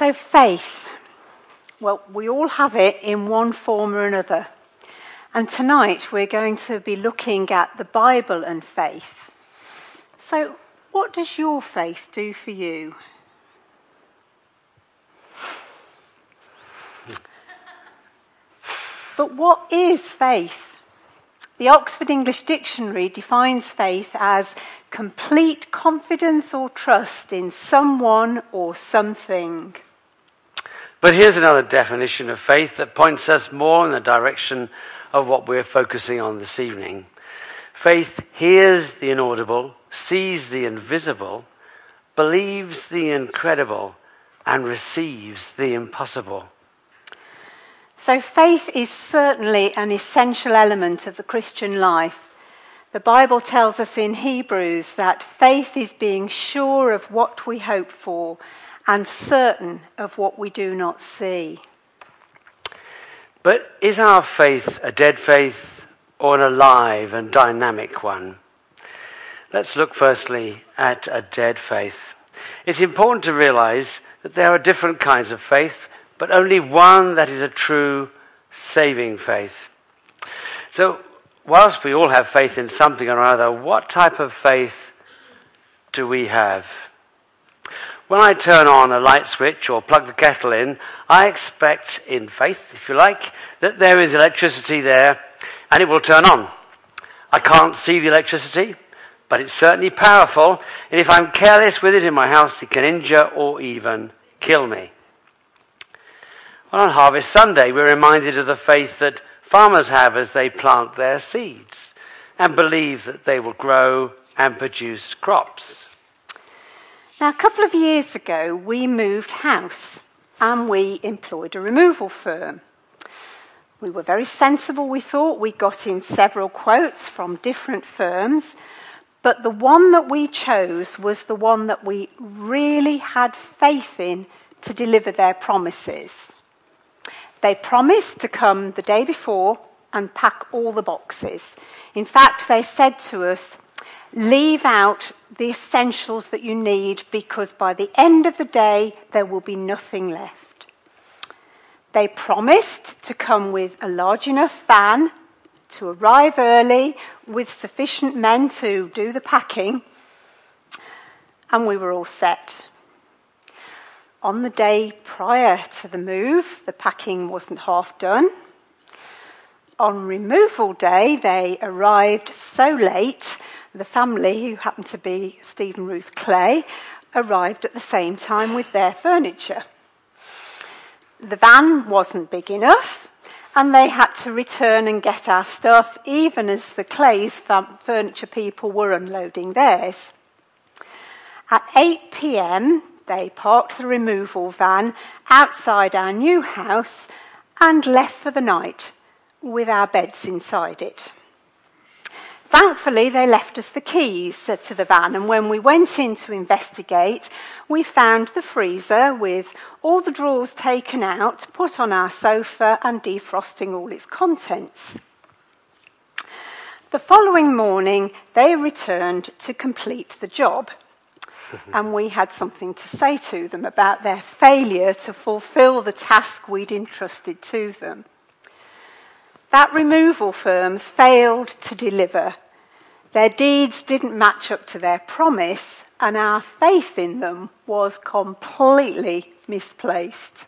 So, faith. Well, we all have it in one form or another. And tonight we're going to be looking at the Bible and faith. So, what does your faith do for you? But what is faith? The Oxford English Dictionary defines faith as complete confidence or trust in someone or something. But here's another definition of faith that points us more in the direction of what we're focusing on this evening. Faith hears the inaudible, sees the invisible, believes the incredible, and receives the impossible. So, faith is certainly an essential element of the Christian life. The Bible tells us in Hebrews that faith is being sure of what we hope for and certain of what we do not see. But is our faith a dead faith or an alive and dynamic one? Let's look firstly at a dead faith. It's important to realize that there are different kinds of faith but only one that is a true saving faith. So, whilst we all have faith in something or other, what type of faith do we have? When I turn on a light switch or plug the kettle in, I expect, in faith, if you like, that there is electricity there and it will turn on. I can't see the electricity, but it's certainly powerful, and if I'm careless with it in my house, it can injure or even kill me. Well, on Harvest Sunday, we're reminded of the faith that farmers have as they plant their seeds and believe that they will grow and produce crops. Now, a couple of years ago, we moved house and we employed a removal firm. We were very sensible, we thought. We got in several quotes from different firms, but the one that we chose was the one that we really had faith in to deliver their promises. They promised to come the day before and pack all the boxes. In fact, they said to us, leave out the essentials that you need because by the end of the day, there will be nothing left. They promised to come with a large enough van to arrive early with sufficient men to do the packing, and we were all set. On the day prior to the move, the packing wasn't half done. On removal day, they arrived so late, the family, who happened to be Stephen Ruth Clay, arrived at the same time with their furniture. The van wasn't big enough, and they had to return and get our stuff even as the Clay's furniture people were unloading theirs. At 8 pm, they parked the removal van outside our new house and left for the night with our beds inside it. Thankfully, they left us the keys to the van, and when we went in to investigate, we found the freezer with all the drawers taken out, put on our sofa, and defrosting all its contents. The following morning, they returned to complete the job. and we had something to say to them about their failure to fulfill the task we'd entrusted to them. That removal firm failed to deliver. Their deeds didn't match up to their promise, and our faith in them was completely misplaced.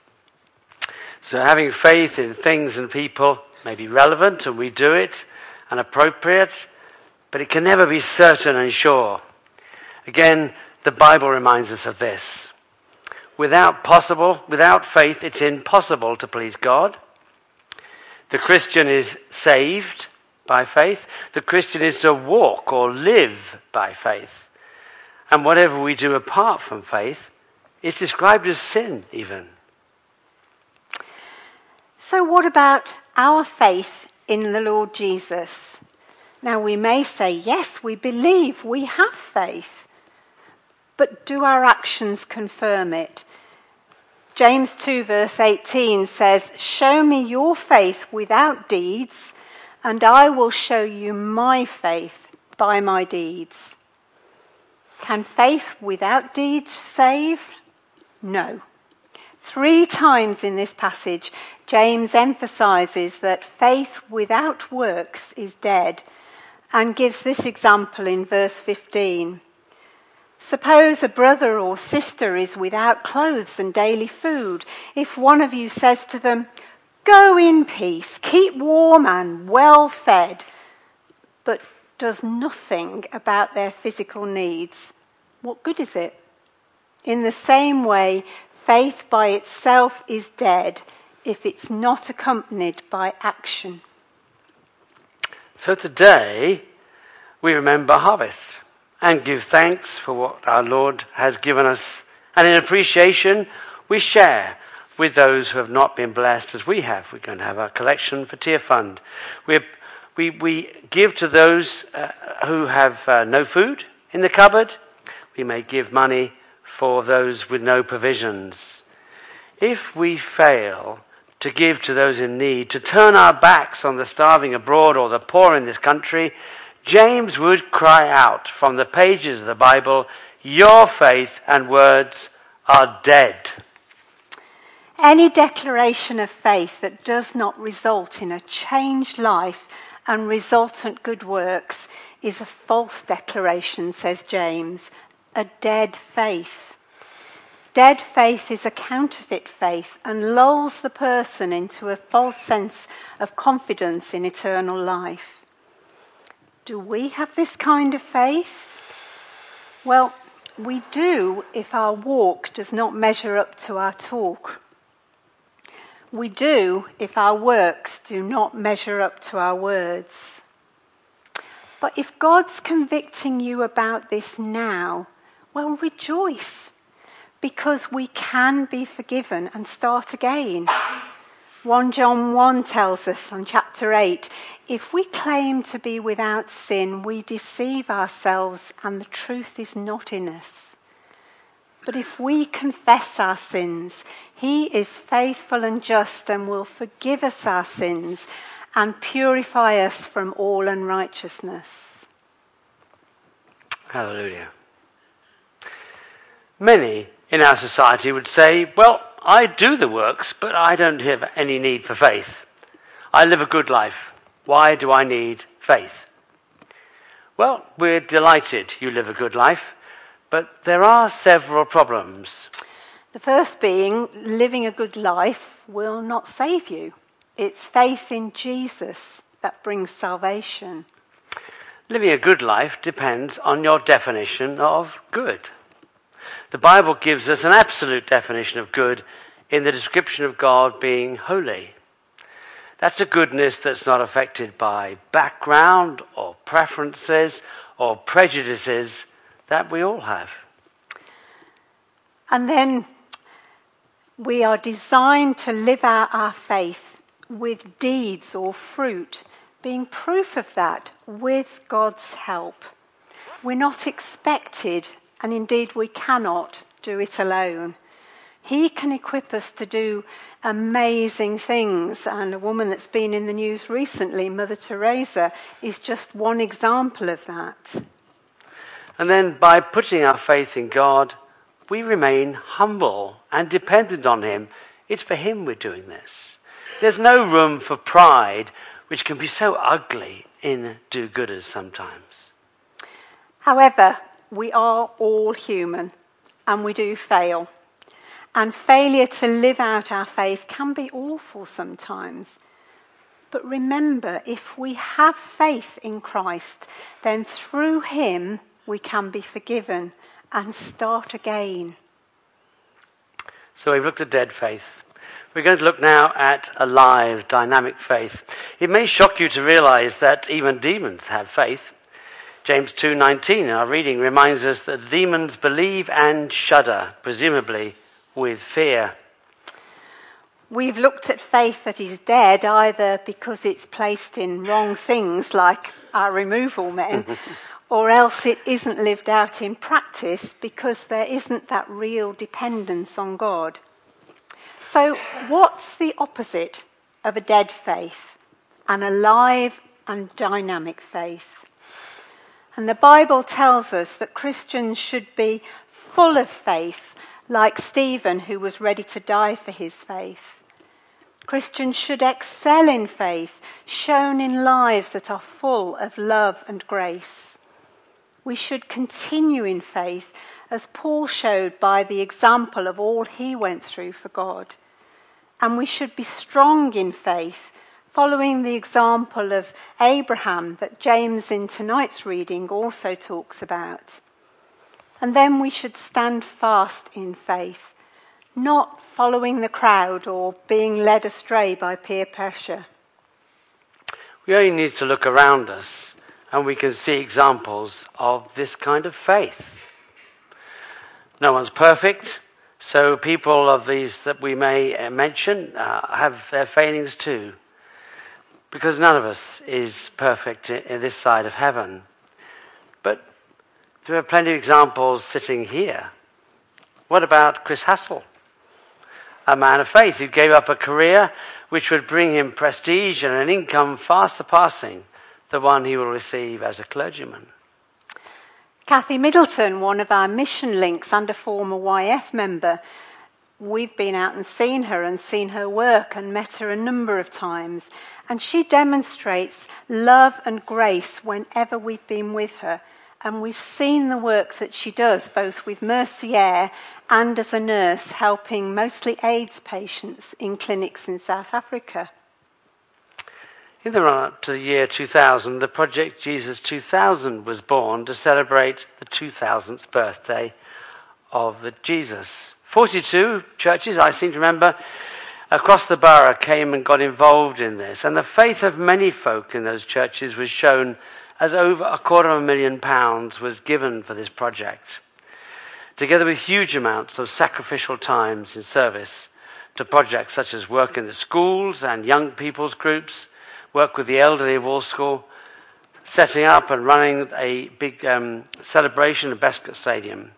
So, having faith in things and people may be relevant, and we do it, and appropriate, but it can never be certain and sure. Again, the Bible reminds us of this. Without possible, without faith, it's impossible to please God. The Christian is saved by faith. The Christian is to walk or live by faith. And whatever we do apart from faith is described as sin, even. So, what about our faith in the Lord Jesus? Now, we may say, yes, we believe, we have faith but do our actions confirm it? James 2, verse 18 says, Show me your faith without deeds, and I will show you my faith by my deeds. Can faith without deeds save? No. Three times in this passage, James emphasizes that faith without works is dead and gives this example in verse 15. Suppose a brother or sister is without clothes and daily food. If one of you says to them, Go in peace, keep warm and well fed, but does nothing about their physical needs, what good is it? In the same way, faith by itself is dead if it's not accompanied by action. So today, we remember harvest and give thanks for what our Lord has given us. And in appreciation, we share with those who have not been blessed as we have. We're going to have our collection for Tear Fund. we we, we give to those uh, who have uh, no food in the cupboard. We may give money for those with no provisions. If we fail to give to those in need, to turn our backs on the starving abroad or the poor in this country, James would cry out from the pages of the Bible, Your faith and words are dead. Any declaration of faith that does not result in a changed life and resultant good works is a false declaration, says James, a dead faith. Dead faith is a counterfeit faith and lulls the person into a false sense of confidence in eternal life. Do we have this kind of faith? Well, we do if our walk does not measure up to our talk. We do if our works do not measure up to our words. But if God's convicting you about this now, well, rejoice because we can be forgiven and start again. 1 John 1 tells us on chapter 8 if we claim to be without sin, we deceive ourselves and the truth is not in us. But if we confess our sins, he is faithful and just and will forgive us our sins and purify us from all unrighteousness. Hallelujah. Many in our society would say, well, I do the works, but I don't have any need for faith. I live a good life. Why do I need faith? Well, we're delighted you live a good life, but there are several problems. The first being living a good life will not save you. It's faith in Jesus that brings salvation. Living a good life depends on your definition of good. The Bible gives us an absolute definition of good in the description of God being holy. That's a goodness that's not affected by background or preferences or prejudices that we all have. And then we are designed to live out our faith with deeds or fruit, being proof of that with God's help. We're not expected and indeed we cannot do it alone. He can equip us to do amazing things. And a woman that's been in the news recently, Mother Teresa, is just one example of that. And then by putting our faith in God, we remain humble and dependent on Him. It's for Him we're doing this. There's no room for pride, which can be so ugly in do gooders sometimes. However, we are all human and we do fail. And failure to live out our faith can be awful sometimes. But remember, if we have faith in Christ, then through Him we can be forgiven and start again. So we've looked at dead faith. We're going to look now at alive, dynamic faith. It may shock you to realize that even demons have faith. James 2:19 our reading reminds us that demons believe and shudder presumably with fear. We've looked at faith that is dead either because it's placed in wrong things like our removal men or else it isn't lived out in practice because there isn't that real dependence on God. So what's the opposite of a dead faith? An alive and dynamic faith. And the Bible tells us that Christians should be full of faith, like Stephen, who was ready to die for his faith. Christians should excel in faith, shown in lives that are full of love and grace. We should continue in faith, as Paul showed by the example of all he went through for God. And we should be strong in faith, following the example of Abraham that James in tonight's reading also talks about. And then we should stand fast in faith, not following the crowd or being led astray by peer pressure. We only need to look around us and we can see examples of this kind of faith. No one's perfect, so people of these that we may mention uh, have their failings too, because none of us is perfect in this side of heaven. But there are plenty of examples sitting here. What about Chris Hassel? A man of faith who gave up a career which would bring him prestige and an income far surpassing the one he will receive as a clergyman. Kathy Middleton, one of our mission links and a former YF member, we've been out and seen her and seen her work and met her a number of times. And she demonstrates love and grace whenever we've been with her. And we've seen the work that she does, both with Mercier and as a nurse, helping mostly AIDS patients in clinics in South Africa. In the run up to the year 2000, the Project Jesus 2000 was born to celebrate the 2000th birthday of the Jesus. 42 churches, I seem to remember, across the borough came and got involved in this. And the faith of many folk in those churches was shown as over a quarter of a million pounds was given for this project, together with huge amounts of sacrificial times in service to projects such as work in the schools and young people's groups work with the elderly of Walsall, setting up and running a big um, celebration at Bescot Stadium.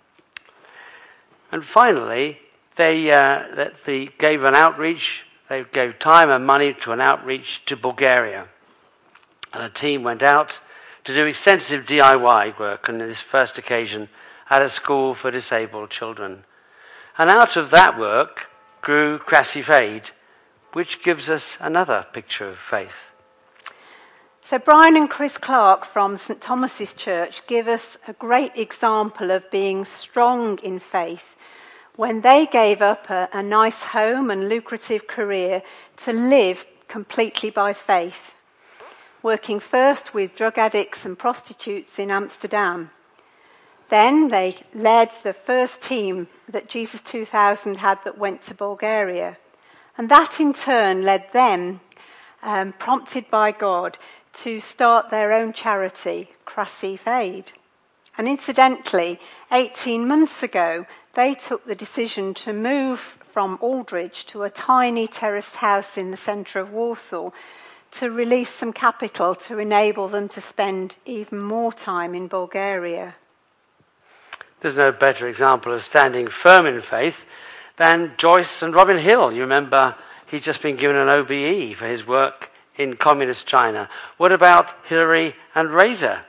And finally, they, uh, they gave an outreach, they gave time and money to an outreach to Bulgaria. And a team went out to do extensive DIY work on this first occasion at a school for disabled children. And out of that work grew Crassy Fade, which gives us another picture of faith. So, Brian and Chris Clark from St Thomas's Church give us a great example of being strong in faith when they gave up a, a, nice home and lucrative career to live completely by faith, working first with drug addicts and prostitutes in Amsterdam. Then they led the first team that Jesus 2000 had that went to Bulgaria. And that in turn led them, um, prompted by God, to start their own charity, Crassif Aid. And incidentally, 18 months ago, they took the decision to move from Aldridge to a tiny terraced house in the centre of Walsall to release some capital to enable them to spend even more time in Bulgaria. There's no better example of standing firm in faith than Joyce and Robin Hill. You remember he's just been given an OBE for his work in communist China? What about Hillary and Reza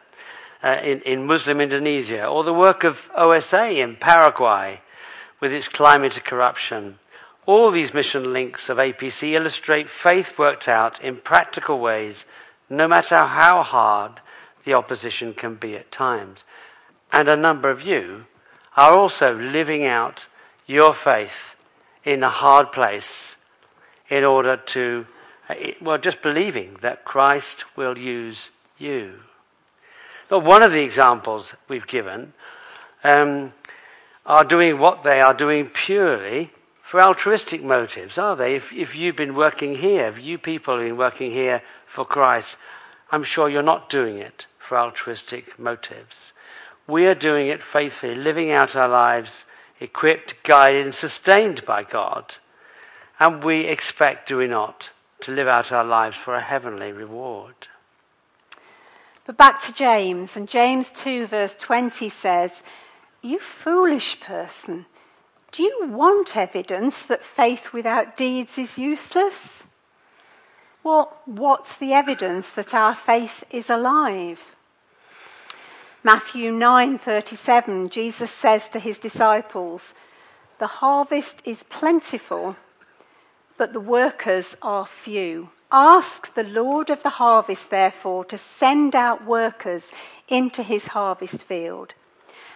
uh, in, in Muslim Indonesia? Or the work of OSA in Paraguay with its climate of corruption? All these mission links of APC illustrate faith worked out in practical ways, no matter how hard the opposition can be at times. And a number of you are also living out your faith in a hard place in order to uh, well, just believing that Christ will use you. But one of the examples we've given um, are doing what they are doing purely for altruistic motives, are they? If, if you've been working here, if you people have been working here for Christ, I'm sure you're not doing it for altruistic motives. We are doing it faithfully, living out our lives equipped, guided, and sustained by God. And we expect, do we not, to live out our lives for a heavenly reward. But back to James, and James 2, verse 20 says, You foolish person, do you want evidence that faith without deeds is useless? Well, what's the evidence that our faith is alive? Matthew 9:37 Jesus says to his disciples, The harvest is plentiful, but the workers are few. Ask the Lord of the harvest, therefore, to send out workers into his harvest field.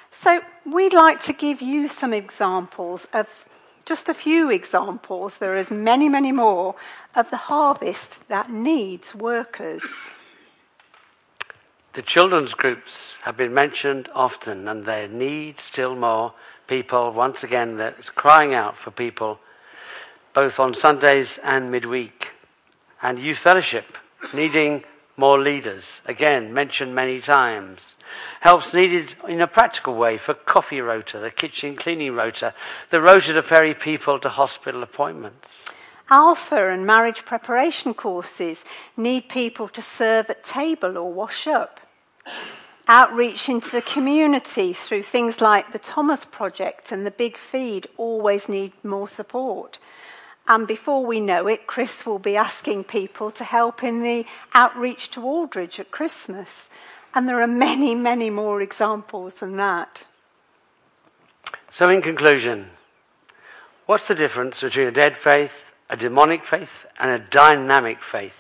So, we'd like to give you some examples of just a few examples. There is many, many more of the harvest that needs workers. The children's groups have been mentioned often, and they need still more people, once again, that's crying out for people, both on Sundays and midweek. And youth fellowship, needing more leaders, again, mentioned many times. Help's needed in a practical way for coffee rota, the kitchen cleaning rota, the rota to ferry people to hospital appointments. Alpha and marriage preparation courses need people to serve at table or wash up. Outreach into the community through things like the Thomas Project and the Big Feed always need more support. And before we know it, Chris will be asking people to help in the outreach to Aldridge at Christmas. And there are many, many more examples than that. So, in conclusion, what's the difference between a dead faith, a demonic faith, and a dynamic faith?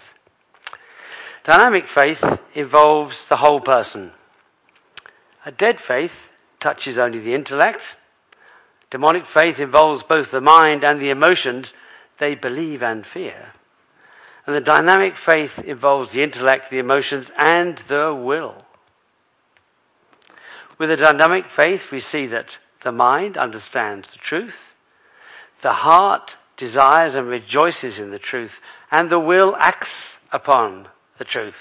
Dynamic faith involves the whole person. A dead faith touches only the intellect. Demonic faith involves both the mind and the emotions they believe and fear. And the dynamic faith involves the intellect, the emotions, and the will. With a dynamic faith, we see that the mind understands the truth, the heart desires and rejoices in the truth, and the will acts upon the truth.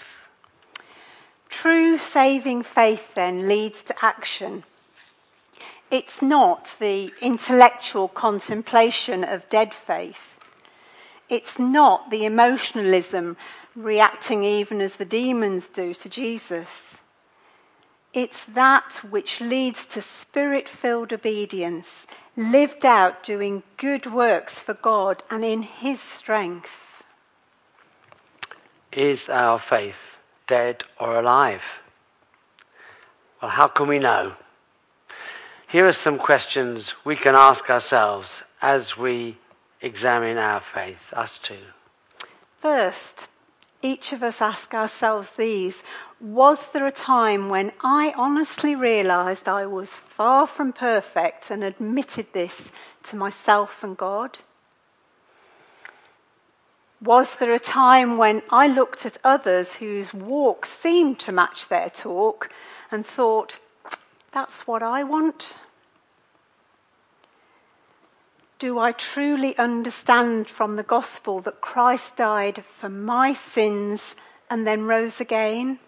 True saving faith then leads to action. It's not the intellectual contemplation of dead faith. It's not the emotionalism reacting even as the demons do to Jesus. It's that which leads to spirit filled obedience, lived out doing good works for God and in His strength. Is our faith dead or alive? Well, how can we know? Here are some questions we can ask ourselves as we examine our faith, us too. First, each of us ask ourselves these Was there a time when I honestly realized I was far from perfect and admitted this to myself and God? Was there a time when I looked at others whose walk seemed to match their talk and thought, that's what I want? Do I truly understand from the gospel that Christ died for my sins and then rose again?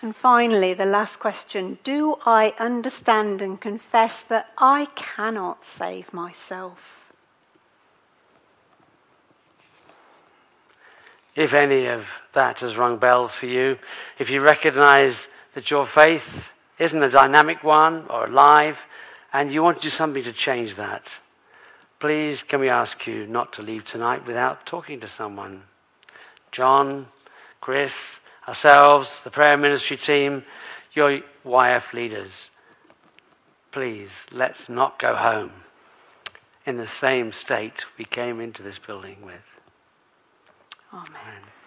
And finally, the last question Do I understand and confess that I cannot save myself? If any of that has rung bells for you, if you recognize that your faith isn't a dynamic one or alive, and you want to do something to change that, please can we ask you not to leave tonight without talking to someone? John, Chris, ourselves, the prayer ministry team, your YF leaders. Please, let's not go home in the same state we came into this building with. Amen.